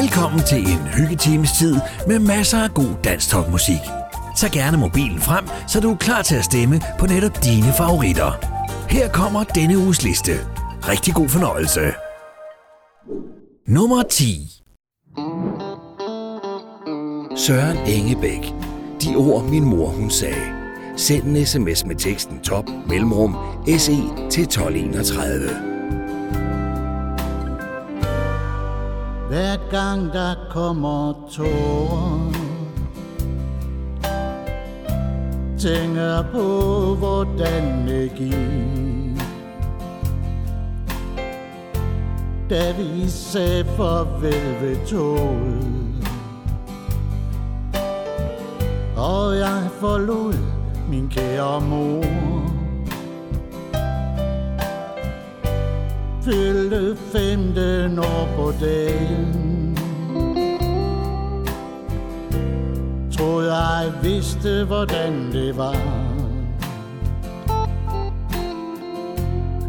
Velkommen til en hyggetimes tid med masser af god dansk musik. Tag gerne mobilen frem, så du er klar til at stemme på netop dine favoritter. Her kommer denne uges liste. Rigtig god fornøjelse. Nummer 10 Søren Engebæk. De ord min mor hun sagde. Send en sms med teksten top mellemrum SE til 1231. Hver gang der kommer tårer Tænker på hvordan det gik. Da vi sagde farvel ved toget Og jeg forlod min kære mor. Fyldte femten år på dagen Troede jeg vidste hvordan det var.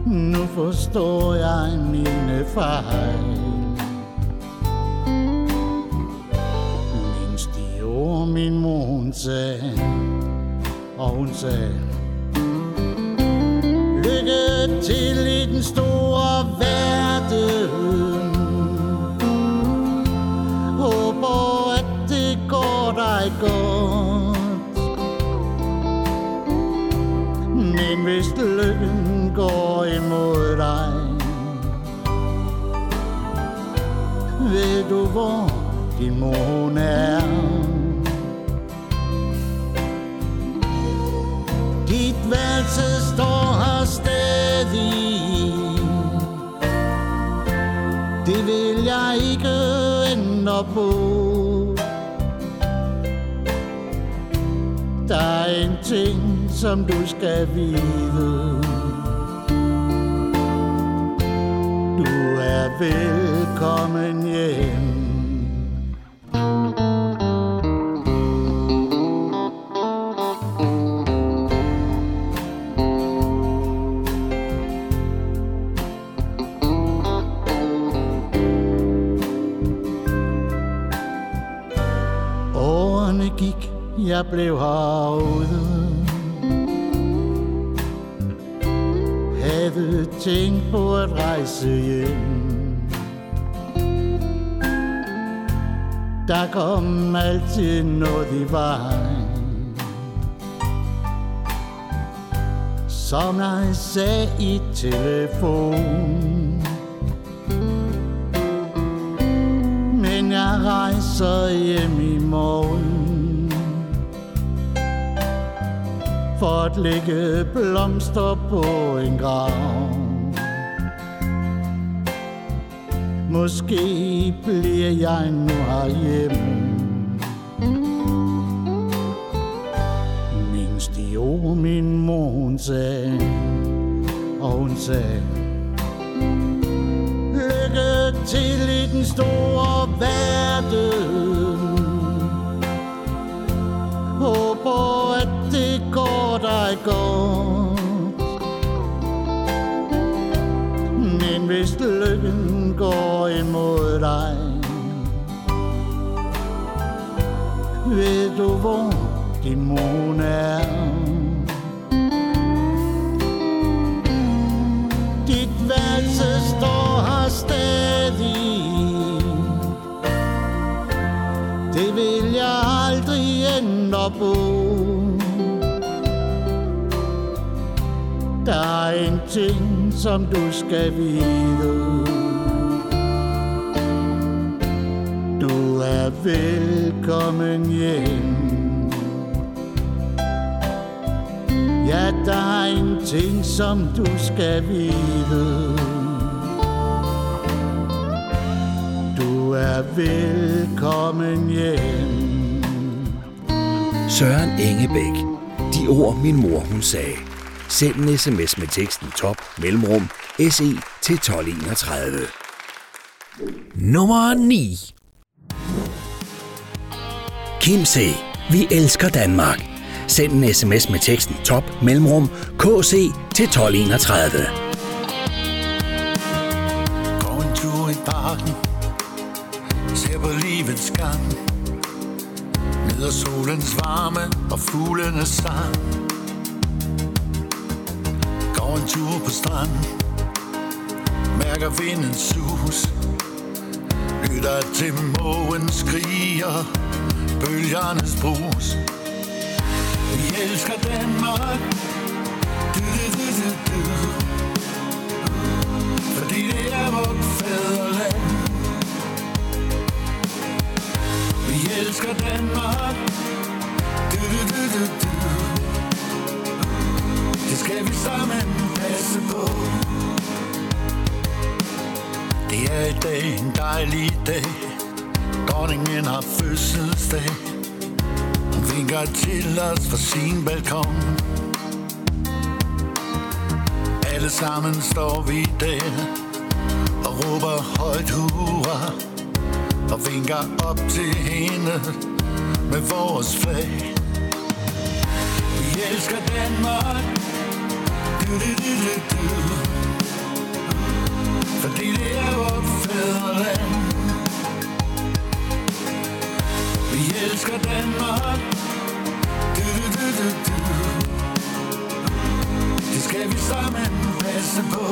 Nu forstår jeg mine fejl. Mindst de ord min mor hun sagde Og hun sagde Lykke til i den store verden. Håber at det går dig godt. Men hvis lykken går imod dig Ved du hvor din mor er? Jeg ikke ender på. Der er en ting, som du skal vide. Du er velkommen jeg blev herude. Havde tænkt på at rejse hjem. Der kom altid noget i vejen. Som jeg sagde i telefon. Men jeg rejser hjem i morgen. For at lægge blomster på en grav. Måske bliver jeg nu herhjemme. Mindst de ord min mor hun sagde Og hun sagde Lykke til i den store verden. Går. Men hvis lykken går imod dig Ved du hvor din mor er? Dit værelse står her stadig. Det vil jeg aldrig ændre på. Der er en ting, som du skal vide Du er velkommen hjem Ja, der er en ting, som du skal vide Du er velkommen hjem Søren Engebæk. De ord min mor hun sagde. Send en sms med teksten top mellemrum SE til 1231. Nummer 9 Kim C. Vi elsker Danmark. Send en sms med teksten top mellemrum KC til 1231. Gå en tur i parken Ser på livets gang nyder solens varme og fuglenes sang Går en tur på stranden Mærker vindens sus. Lytter til mågen skriger Bølgernes brus. Vi elsker Danmark. Du, du, du, du, du. Fordi det er vort fædreland. Vi elsker Danmark. Du, du, du, du, du. Skal vi sammen passe på? Det er i dag en dejlig dag. Dronningen har fødselsdag. Hun vinker til os fra sin balkon. Alle sammen står vi der Og råber højt hurra Og vinker op til hende Med vores flag. Vi elsker Danmark. Fordi det er vort fædreland Vi elsker Danmark du, du, du, du, du. Det skal vi sammen passe på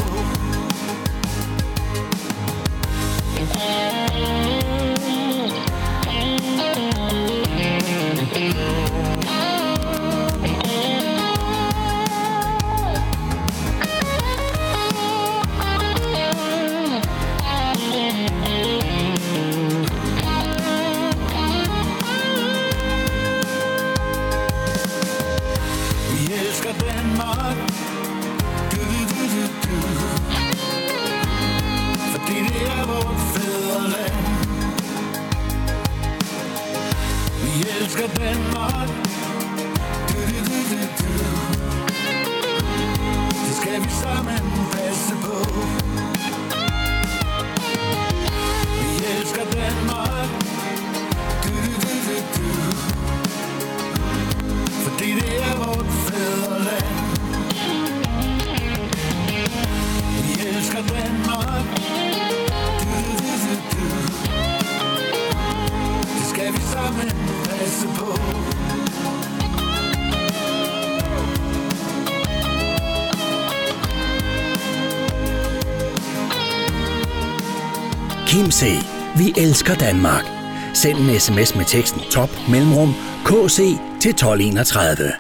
Elsker Danmark. Send en sms med teksten top mellemrum KC til 1231.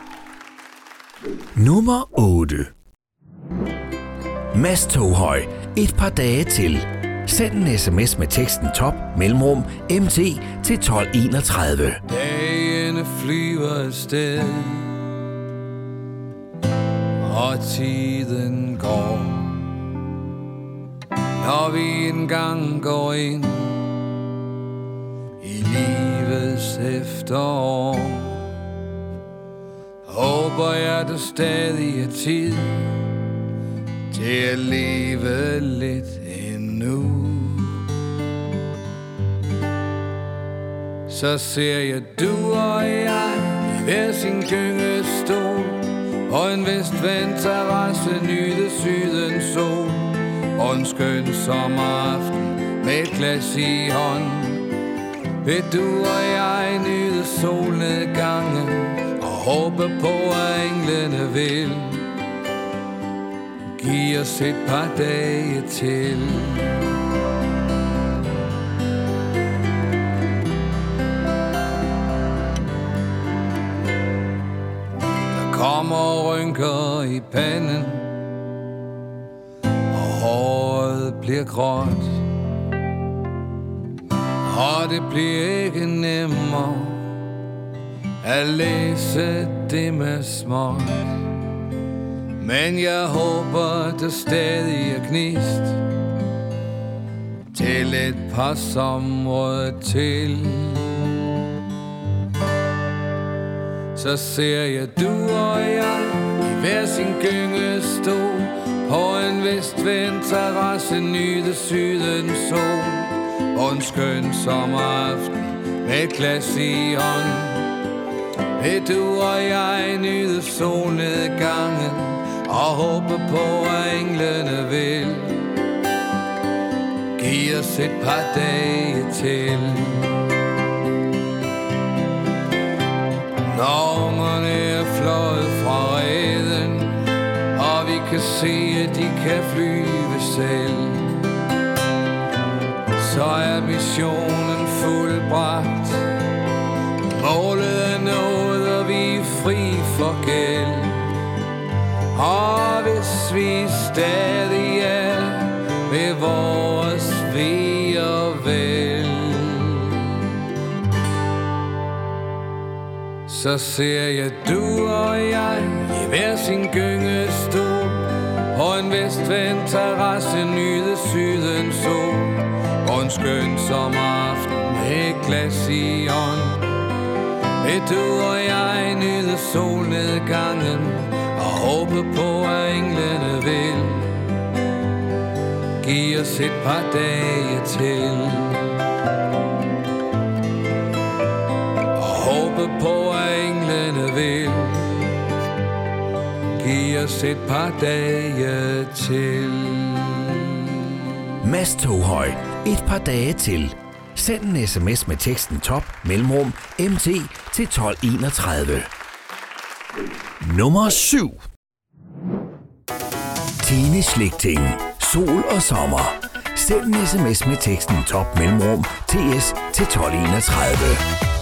Nummer 8. Mads Toghøj. Et par dage til. Send en sms med teksten top mellemrum MT til 1231. Dagene flyver afsted Og tiden går Når vi engang går ind livets efterår. Håber jeg, der stadig er tid Til at leve lidt endnu. Så ser jeg du og jeg i hver sin gyngestol Og en vestvendt terrasse nyde sydens sol Og en skøn sommeraften med et glas i hånden. Vil du og jeg nyde solnedgangen Og håbe på at englene vil Giv os et par dage til? Kommer rynker i panden Og håret bliver gråt. Og det bliver ikke nemmere At læse det med småt Men jeg håber, der stadig er gnist Til et par somre til. Så ser jeg du og jeg i hver sin gyngestol På en vestvendt terrasse nyde sydens sol og en skøn sommeraften med et glas i hånden. Vil du og jeg nyde solnedgangen og håbe på, at englene vil give os et par dage til. Når ungerne er fløjet fra reden, og vi kan se, at de kan flyve selv så er missionen fuldbragt. Målet er nået, og vi er fri for gæld. Og hvis vi stadig er ved vores ved og vel, så ser jeg du og jeg i hver sin gyngestol på en vestvendt terrasse nyde sydens sol en skøn sommeraften med glas i ånd Vil du og jeg nyde solnedgangen Og håbe på, at englene vil Giv os et par dage til. Håbe på, at englene vil Giv os et par dage til. Mads Toghøj et par dage til. Send en sms med teksten top mellemrum mt til 1231. Nummer 7 Tine Slikting. Sol og sommer. Send en sms med teksten top mellemrum ts til 1231.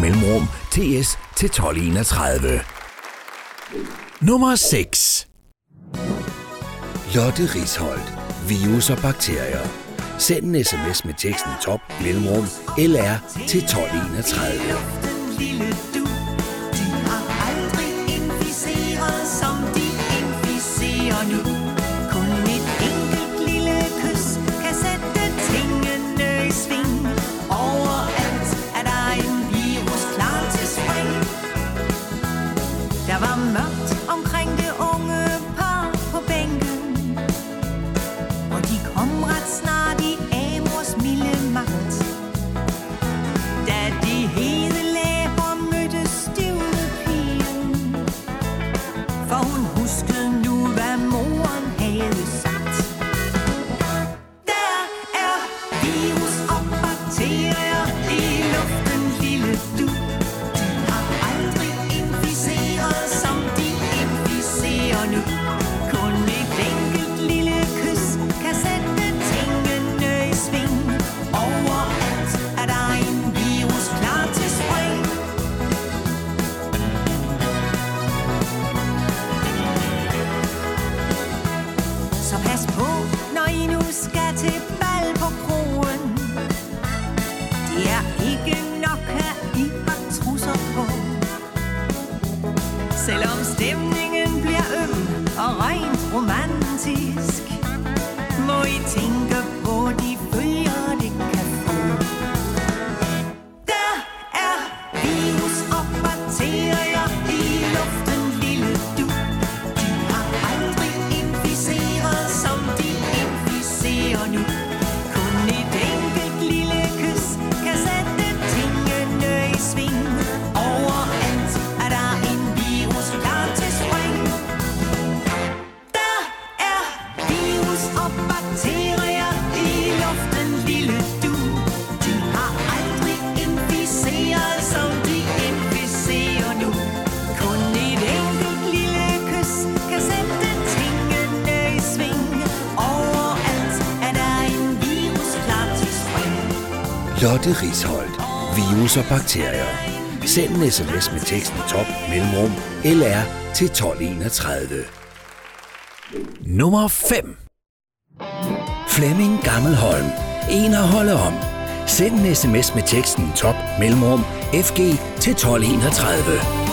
mellemrum TS til 1231. Nummer 6 Lotte Risholdt. Virus og bakterier. Send en sms med teksten top mellemrum LR til 1231. til Risholdt. Virus og bakterier. Send en sms med teksten top mellemrum LR til 1231. Nummer 5 Flemming Gammelholm. En at holde om. Send en sms med teksten top mellemrum FG til 1231.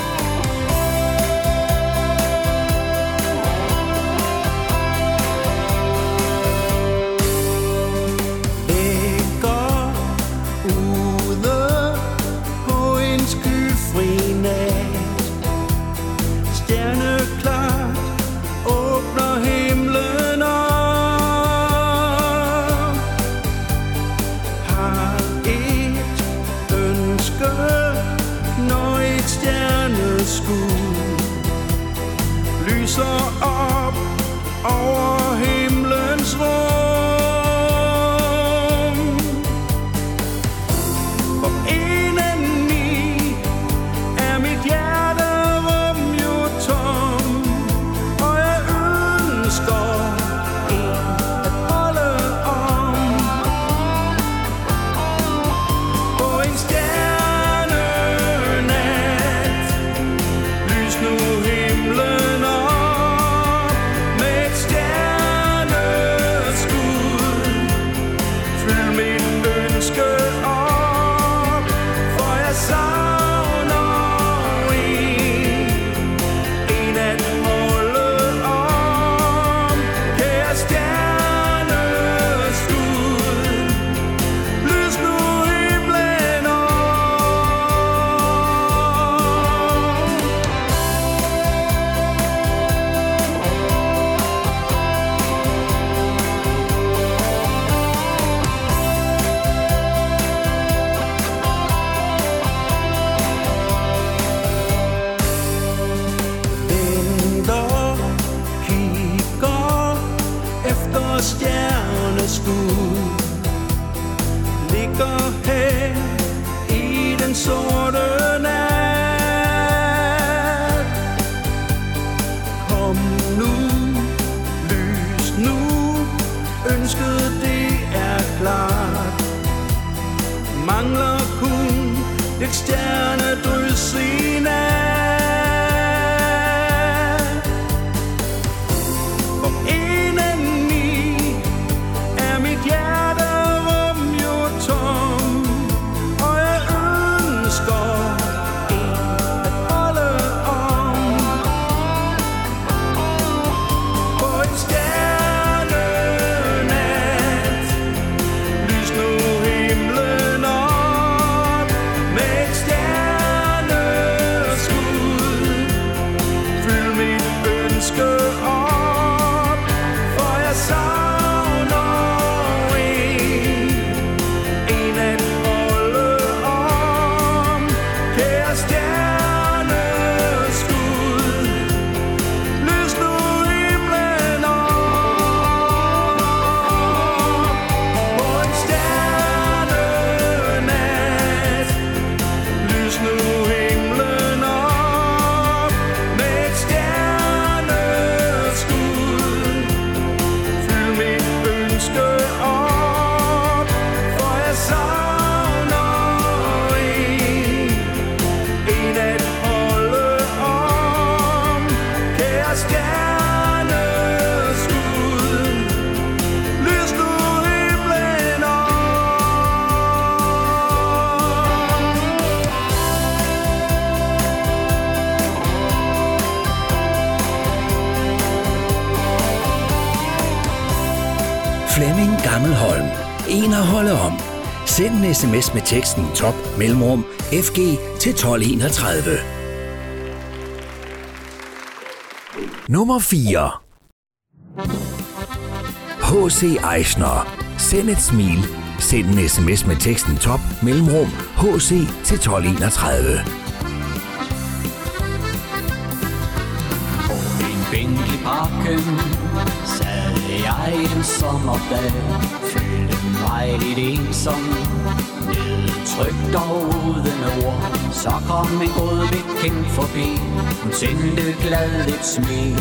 sms med teksten top mellemrum FG til 1231. Nummer 4. H.C. Eichner. Send et smil. Send en sms med teksten top mellemrum HC til 1231. bænk i parken sad jeg en sommerdag Følte mig lidt ensom Nedtrykt og uden ord. Så kom en god bekendt forbi Hun sendte glad et smil.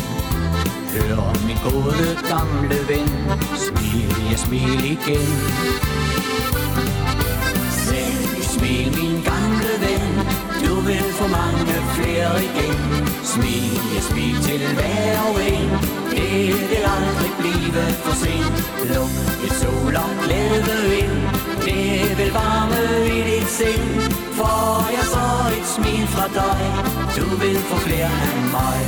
Hør min gode gamle ven Smil, jeg smil igen. Send smil, min gamle du få mange flere igen. Smil, jeg smil til hver og en. Det vil aldrig blive for sent. Luk et sol og glæde ind. Det vil varme i dit sind. For jeg så et smil fra dig. Du vil få flere af mig.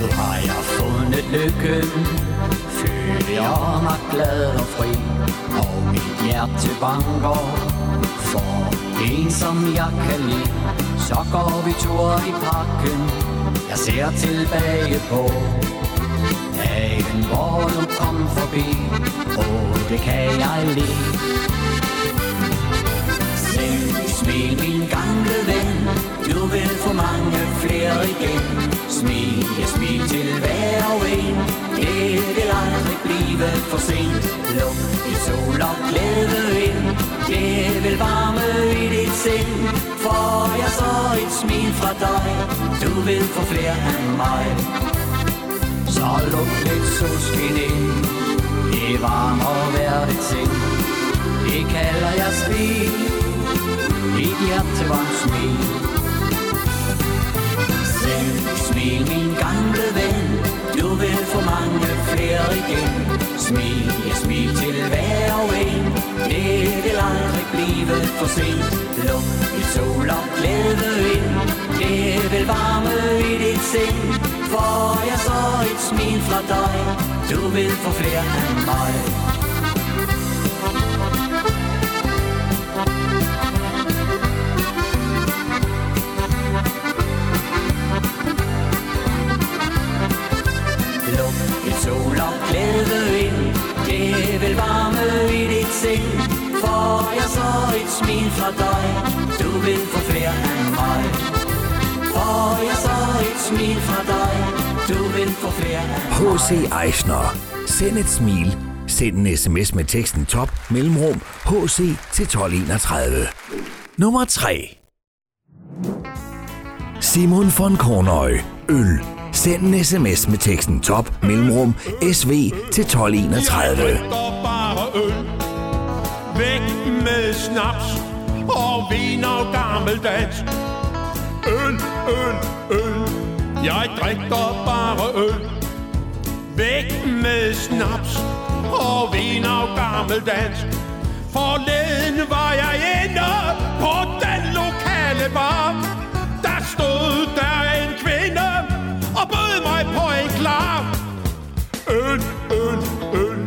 Nu har jeg fundet lykken jeg mig glad og fri. Og mit hjerte banker. For en som jeg kan lide Så går vi tur i parken. Jeg ser tilbage på Dagen hvor du kom forbi. Og det kan jeg lide. Send smil, min gamle ven. Du vil få mange flere igen. Smil, ja, smil til hver og en. Det vil aldrig blive for sent. Luk et sol og glæde ind. Det vil varme i dit sind. For jeg så et smil fra dig. Du vil få flere af mig. Så luk lidt solskin ind. Det varmer hver dit sind. Det kalder jeg smil. Dit hjerte var en smil smil, min gamle ven. Du vil få mange flere igen. Smil, ja, smil til hver og en. Det vil aldrig blive for sent. Luk et sol og glæde ind. Det vil varme i dit sind. For jeg så et smil fra dig. Du vil få flere af mig. Smil fra dig Du vil få flere af mig Får jeg så et smil fra dig Du vil få flere af mig H.C. Eisner Send et smil. Send en sms med teksten top mellemrum HC til 1231. Nummer 3. Simon von Kornøj. øl. Send en sms med teksten top mellemrum sv til 1231 snaps Og vin og gammeldansk Øl, øl, øl. Jeg drikker bare øl. Væk med snaps Og vin og gammeldansk Forleden var jeg inde På den lokale bar. Der stod der en kvinde Og bød mig på en klar. Øl, øl, øl.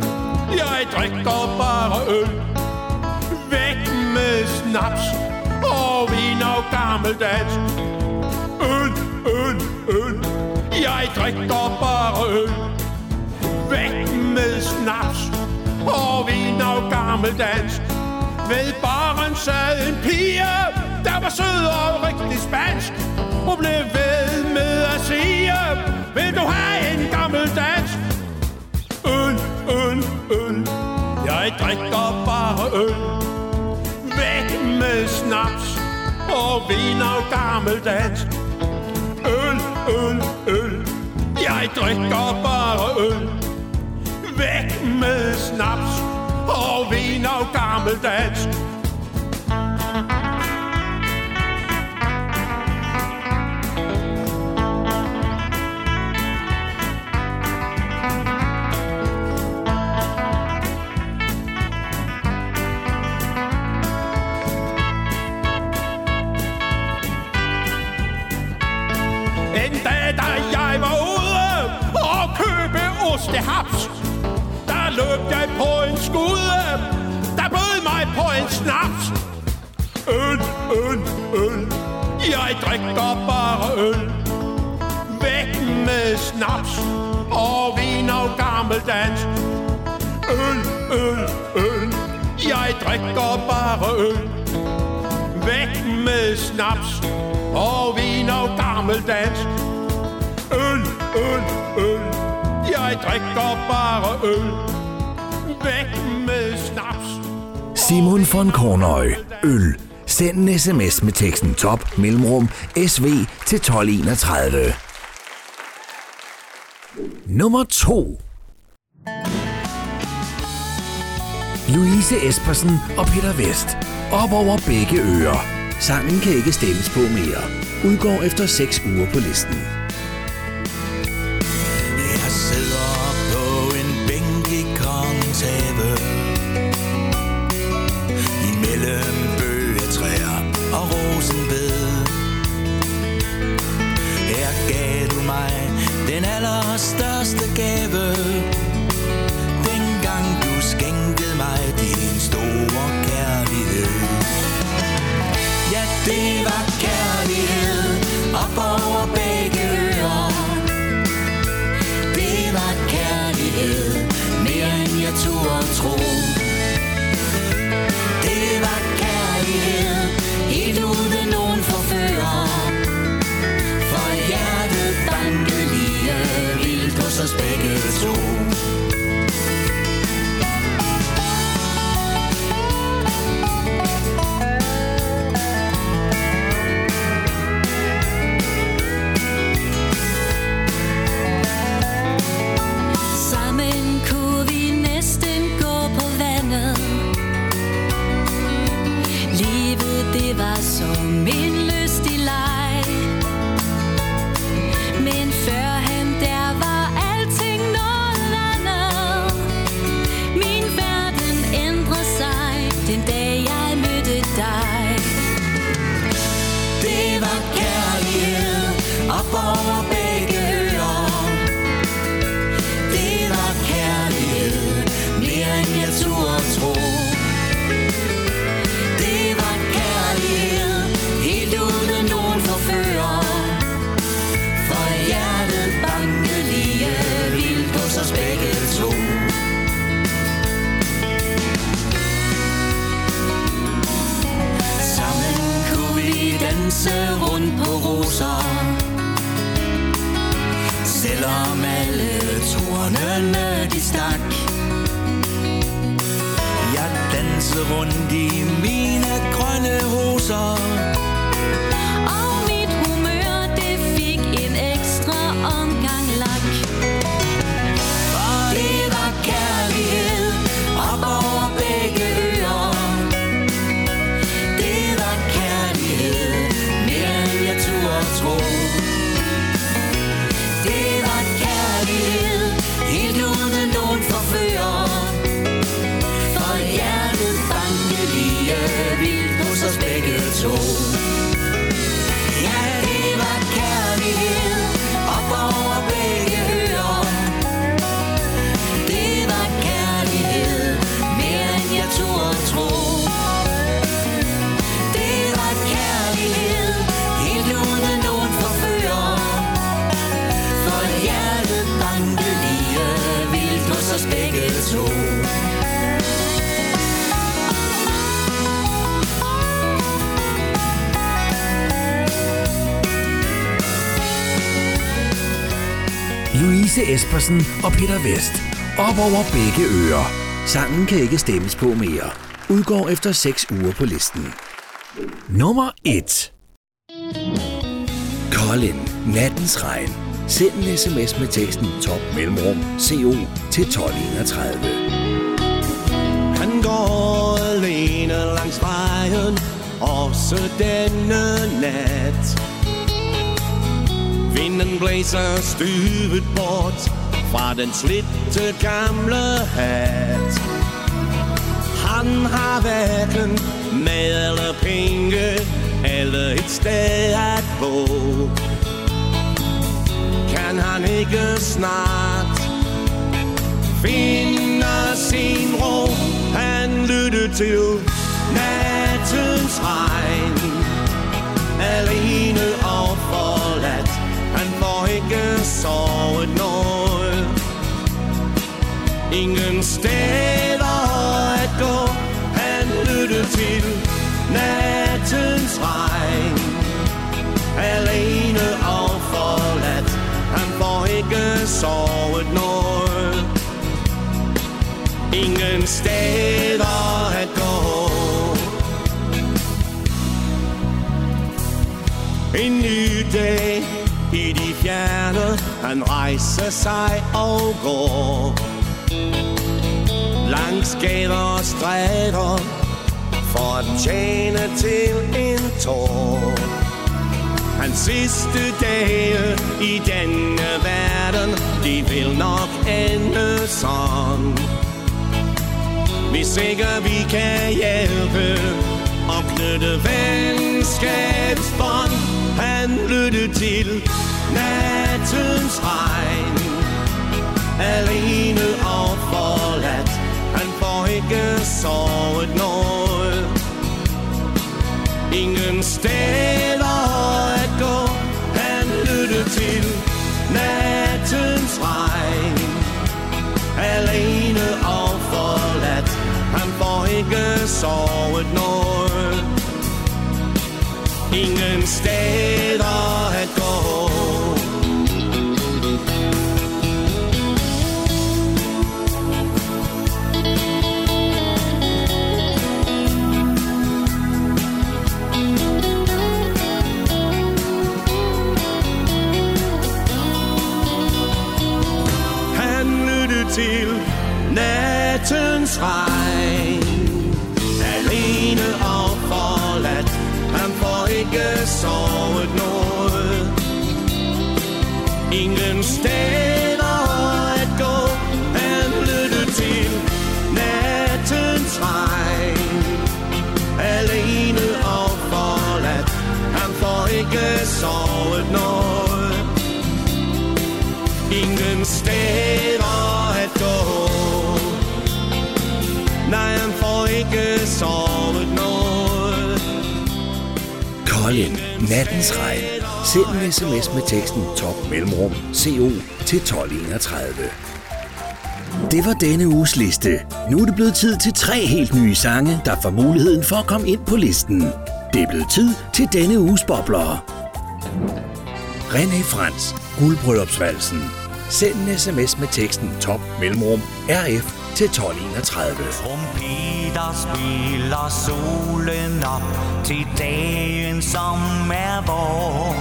Jeg drikker bare øl snaps Og vin og gammeldags. Øl, øl, øl. Jeg drikker bare øl. Væk med snaps. Og vin og gammeldags. Ved baren sad en pige Der var sød og rigtig spansk. Hun blev ved med at sige Vil du have en gammeldags? Øl, øl, øl. Jeg drikker bare øl. Væk med snaps Og vin og gammeldansk Øl, øl, øl Jeg drikker bare øl. Væk med snaps Og vin og gammeldansk Øl, øl, øl, jeg drikker bare øl. Væk med snaps og vin og gammeldansk. Øl, øl, øl, jeg drikker bare øl. Væk med snaps og vin og gammeldansk. Øl, øl, øl, jeg drikker bare øl. Væk med snaps. Simon von Kornøj. Øl. Send en sms med teksten top mellemrum sv til 1231. Nummer 2. Louise Espersen og Peter Vest. Op over begge ører. Sangen kan ikke stemmes på mere. Udgår efter 6 uger på listen. Rundt i mine grønne hoser. Louise Espersen og Peter Vest. Op over begge ører. Sangen kan ikke stemmes på mere. Udgår efter 6 uger på listen. Nummer 1 Colin, Nattens Regn. Send en sms med teksten top mellemrum CO til 1231. Han går alene langs vejen, også denne nat. Vinden blæser styvet bort fra den slitte gamle hat. Han har hverken mad eller penge, eller et sted at bo. Kan han ikke snart finde sin ro? Han lytter til nattens regn, alene og for ikke sovet noget. Ingen steder at gå. Han lyttede til nattens regn. Alene og forladt. Han får ikke sovet noget. Ingen steder at gå. En ny dag gerne han rejser sig og går. Langs gader og stræder, for at tjene til en tår. Hans sidste dage i denne verden, de vil nok ende sådan. Hvis ikke vi kan hjælpe og knytte venskabsbånd, han lytte til nattens regn. Alene og forladt, han får ikke sovet noget. Ingen steder at gå, han lytter til nattens regn. Alene og forladt, han får ikke sovet noget. Ingen steder at nattens regn. Nej, han får ikke sovet noget. Colin, Nattens Regn. Send en sms med teksten top mellemrum CO til 1231. Det var denne uges liste. Nu er det blevet tid til tre helt nye sange, der får muligheden for at komme ind på listen. Det er blevet tid til denne uges bobler. René Frans, Guldbryllupsvalsen. Send en sms med teksten top mellemrum RF til 1231. Trompeter spiller solen op til dagen, som er vor.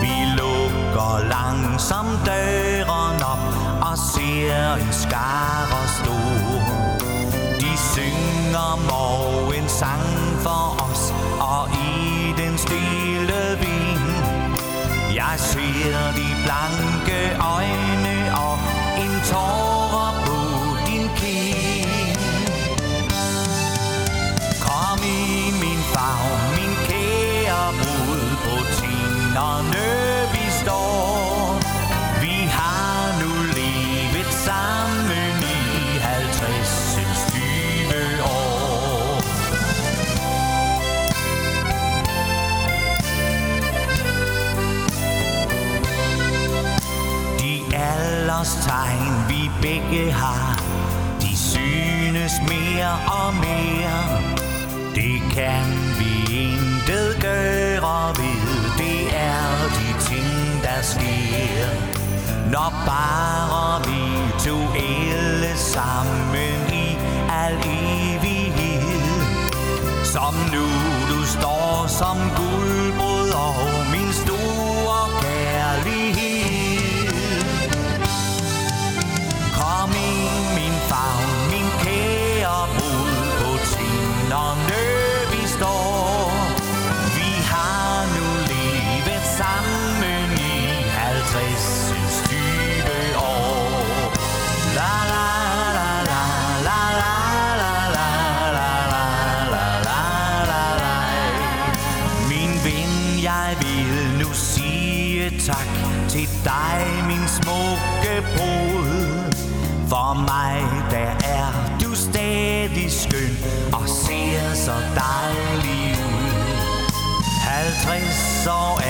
Vi lukker langsomt døren op og ser en skare stor. De synger morgens sang for os, og i den stille vind jeg ser de blanke øjne og en tårer tiders tegn, vi begge har. De synes mere og mere. Det kan vi intet gøre ved. Det er de ting, der sker. Når bare vi to alle sammen i al evighed. Som nu du står som guldbrud over mig, der er du stadig skøn og ser så dejlig ud. 50 år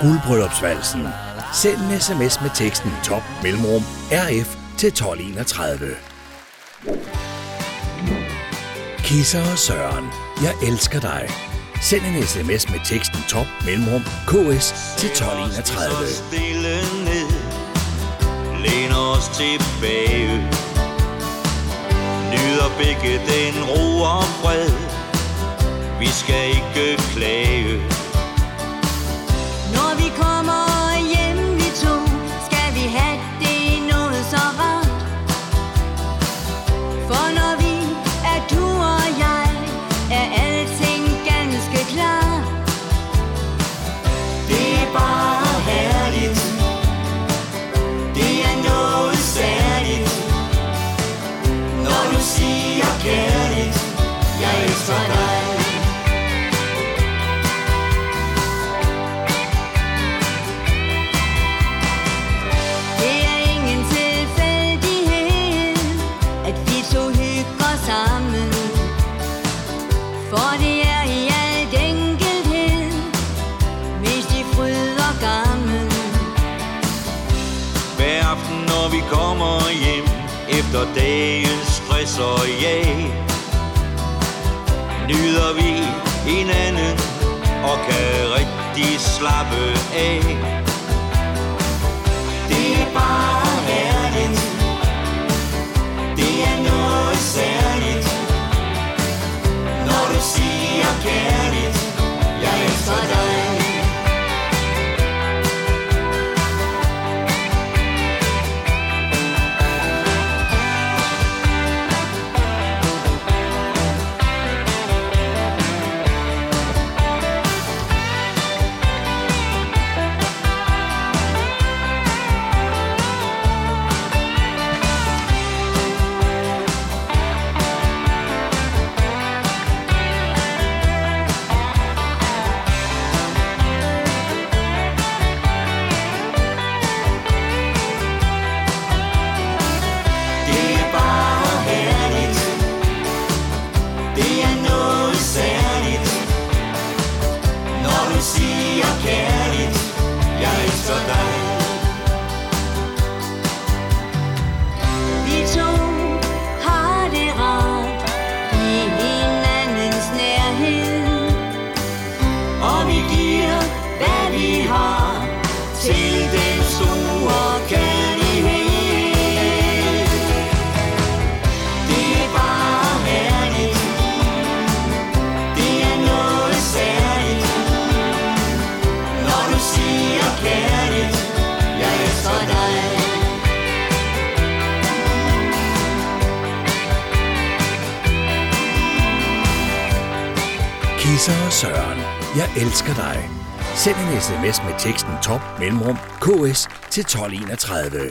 Guldbryllupsvalsen. Send en sms med teksten top mellemrum rf til 1231. Kisser og Søren, jeg elsker dig. Send en sms med teksten top mellemrum ks til 1231. Læn os tilbage Nyder begge den ro og fred Vi skal ikke klage så ja Nyder vi hinanden og kan rigtig slappe af. Sms med teksten top mellemrum ks til 1231.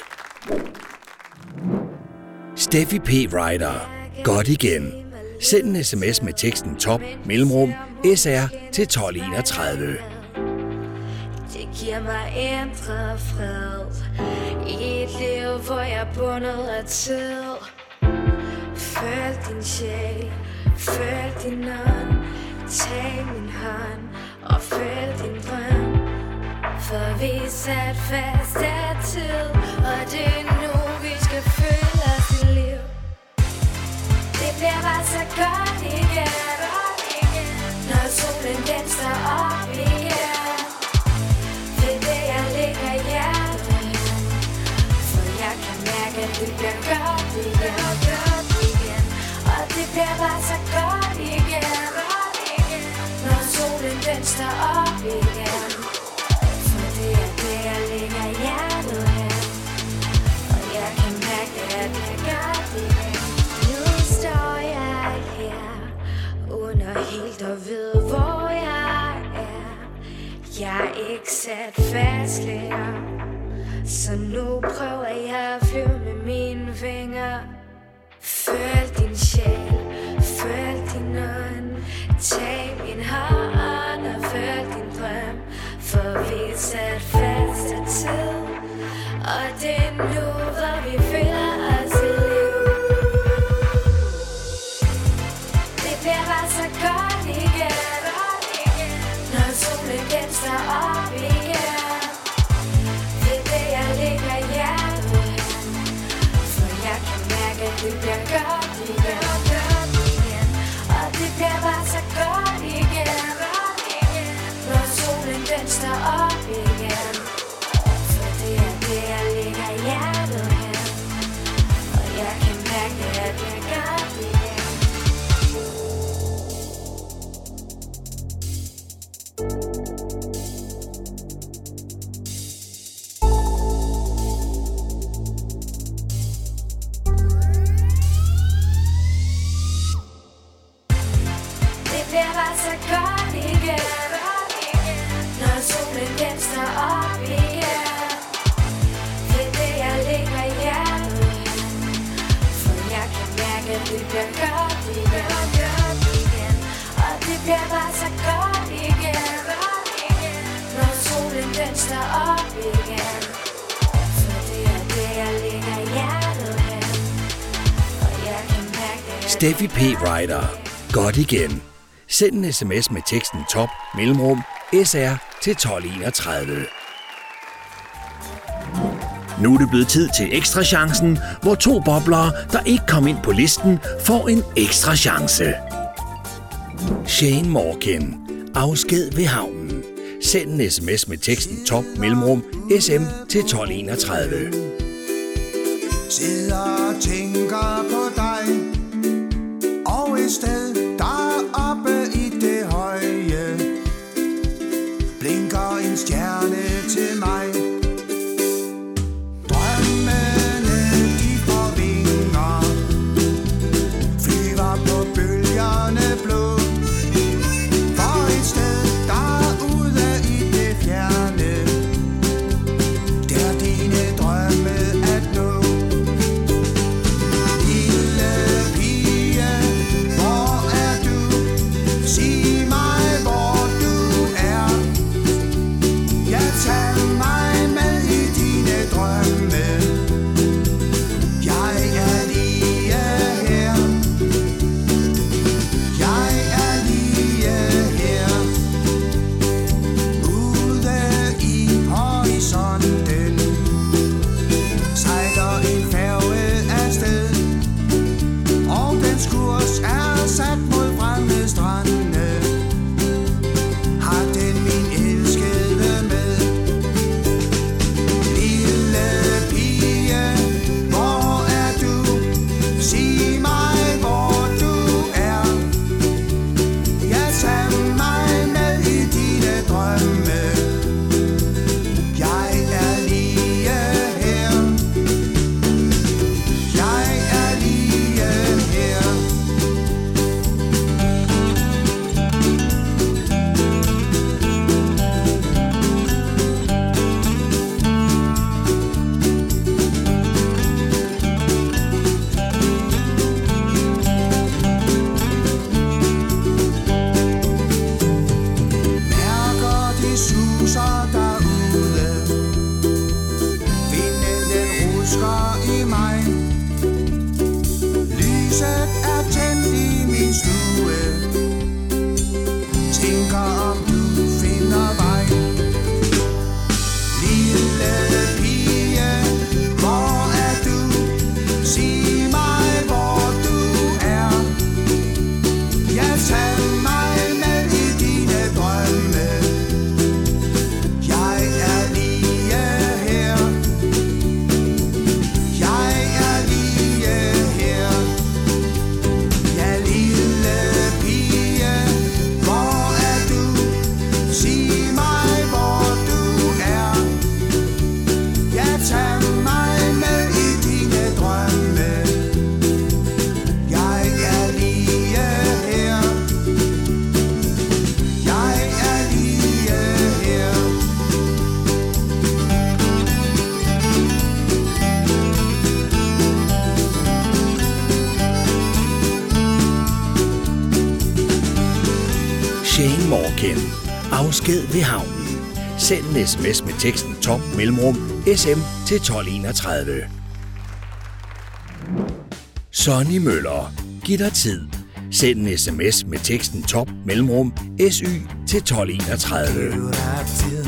Steffi P. Ryder. Godt igen. Send en sms med teksten top mellemrum sr til 1231. Det giver mig indre fred I et liv, hvor jeg er bundet af tid Følg din sjæl, følg din ånd Tag min hånd og følg din drøm for vi sat fast af tid Og det er nu, vi skal føle os i liv. Det bliver bare så godt igen Når solen den står op igen. Det er det, jeg ligger hjertet For jeg kan mærke, at det bliver godt igen Godt igen. Og det bliver bare så godt igen Når solen den står op igen. At og ved, hvor jeg er. Jeg er ikke sat fast længere. Så nu prøver jeg at flyve med mine vinger. Føl din sjæl, føl din ånd. Tag min hånd og føl din drøm. For vi er sat fast af tid. Og det er nu, hvor vi føler spejdere. Godt igen. Send en sms med teksten top mellemrum sr til 1231. Nu er det blevet tid til ekstra chancen, hvor to boblere, der ikke kom ind på listen, får en ekstra chance. Shane Morgan. Afsked ved havnen. Send en sms med teksten top mellemrum sm til 1231. en sms med teksten top mellemrum sm til 1231. Sonny Møller. Giv dig tid. Send en sms med teksten top mellemrum sy til 1231.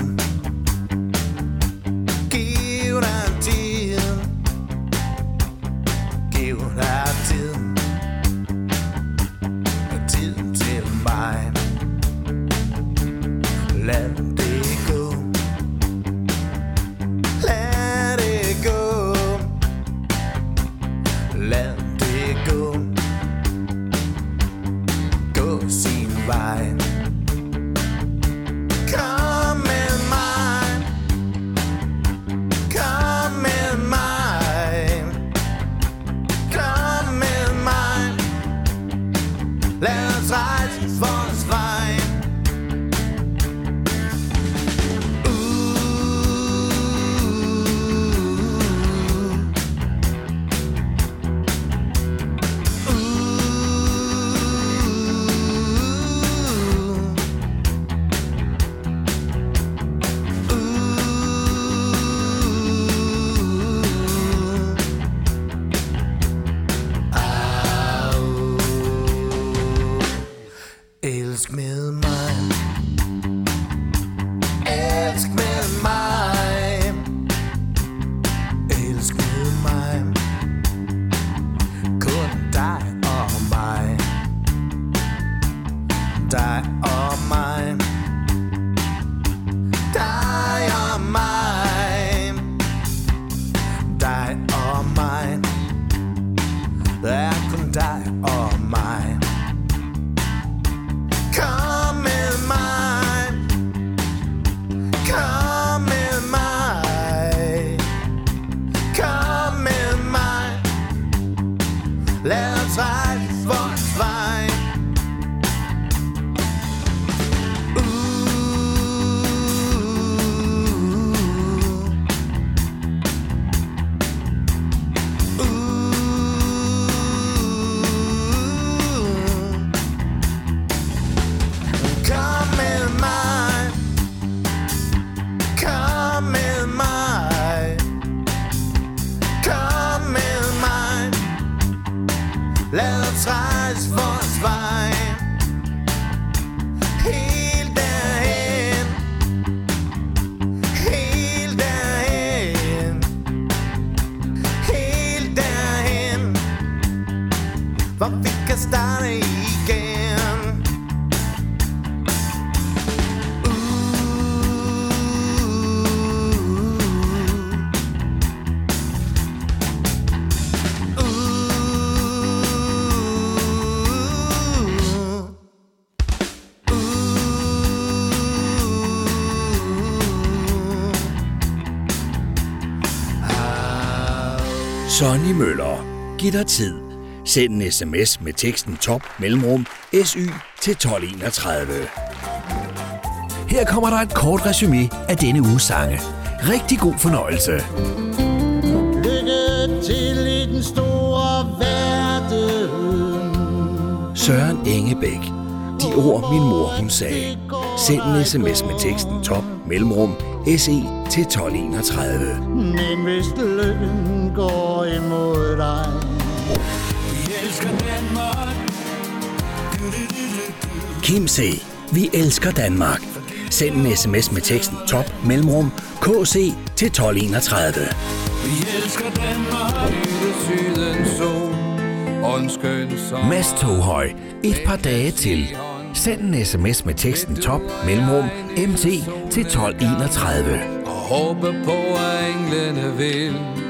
Giv dig tid. Send en sms med teksten top mellemrum SY til 1231. Her kommer der et kort resume af denne uges sange. Rigtig god fornøjelse. Lykke til i den store verden. Søren Engebæk. De ord, min mor hun sagde. Send en sms med teksten top mellemrum SE til 1231. Men hvis lykken går imod dig, vi elsker Danmark. Du, du, du, Kim C. Vi elsker Danmark. Send en sms med teksten top mellemrum kc til 1231. Vi elsker Danmark. Sydens sol og en skøn sommer. Mads Toghøj. Et par dage til. Send en sms med teksten top mellemrum mt til 1231. Og håbe på, at englene vil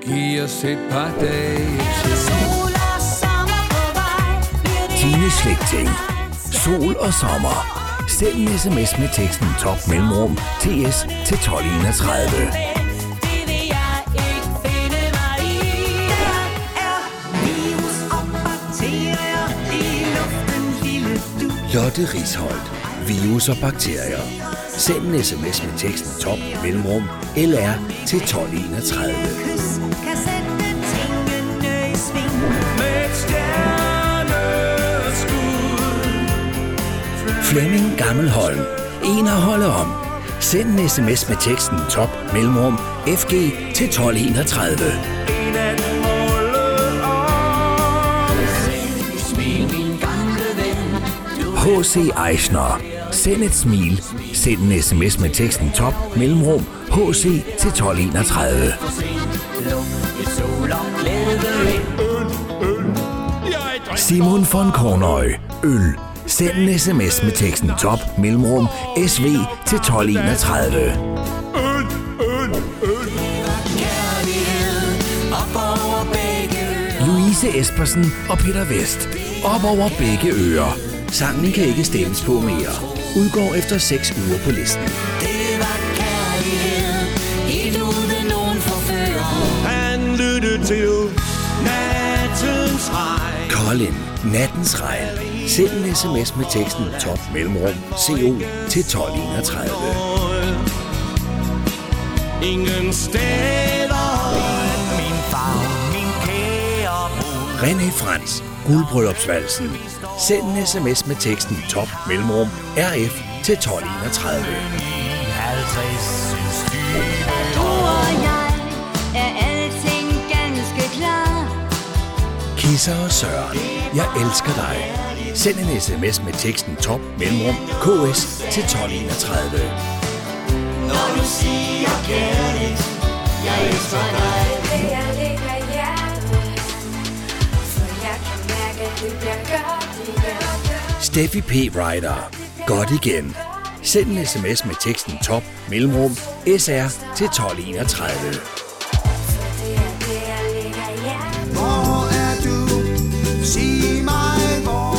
give os et par dage til. Sol og sommer på vej Tine Slægting. Sol og sommer. Send en sms med teksten top mellemrum TS til 1231. Det vil jeg ikke finde mig i. Er virus og bakterier i luften, lille du? Lotte Risholdt. Virus og bakterier. Send en sms med teksten top mellemrum LR til 1231. Kys kan sætte tingene i sving. Med et stjerneskud Flemming Gammelholm. En at holde om. Send en sms med teksten top mellemrum FG til 1231. En af dem målet om Smil min gamle ven H.C. Eichner. Send et smil. Send en sms med teksten top mellemrum HC til 1231. Et sol og glæde ind Simon von Kornøj. Øl. Send en sms med teksten top mellemrum SV til 1231. Op over begge Louise Espersen og Peter Vest. Op over begge ører. Sangen kan ikke stemmes på mere. Udgår efter 6 uger på listen. Det var kærlighed Helt uden nogen forfører Han lyttede til nattens regn. Colin. Nattens regn. Send en sms med teksten top mellemrum CO til 1231. Ingen steder Min far, min kære René Frans. Guldbryllupsvalsen. Send en sms med teksten top mellemrum RF til 1231. 50 synes Du og jeg er alting ganske klar. Kisser og Søren. Jeg elsker dig. Send en sms med teksten top mellemrum KS til 1231. Når du siger kærligt, jeg elsker dig. Steffi P. Rider. Godt igen. Send en sms med teksten top mellemrum SR til 1231.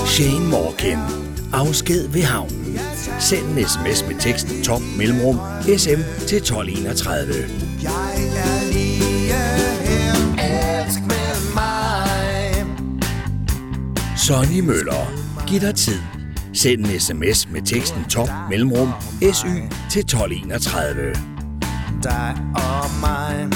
Shane Morgan. Afsked ved havnen. Send en sms med teksten top mellemrum SM til 1231. jeg er lige her Elsk med mig Sonny Møller. Giv dig tid. Send en sms med teksten top mellemrum SY til 1231. Dig og mig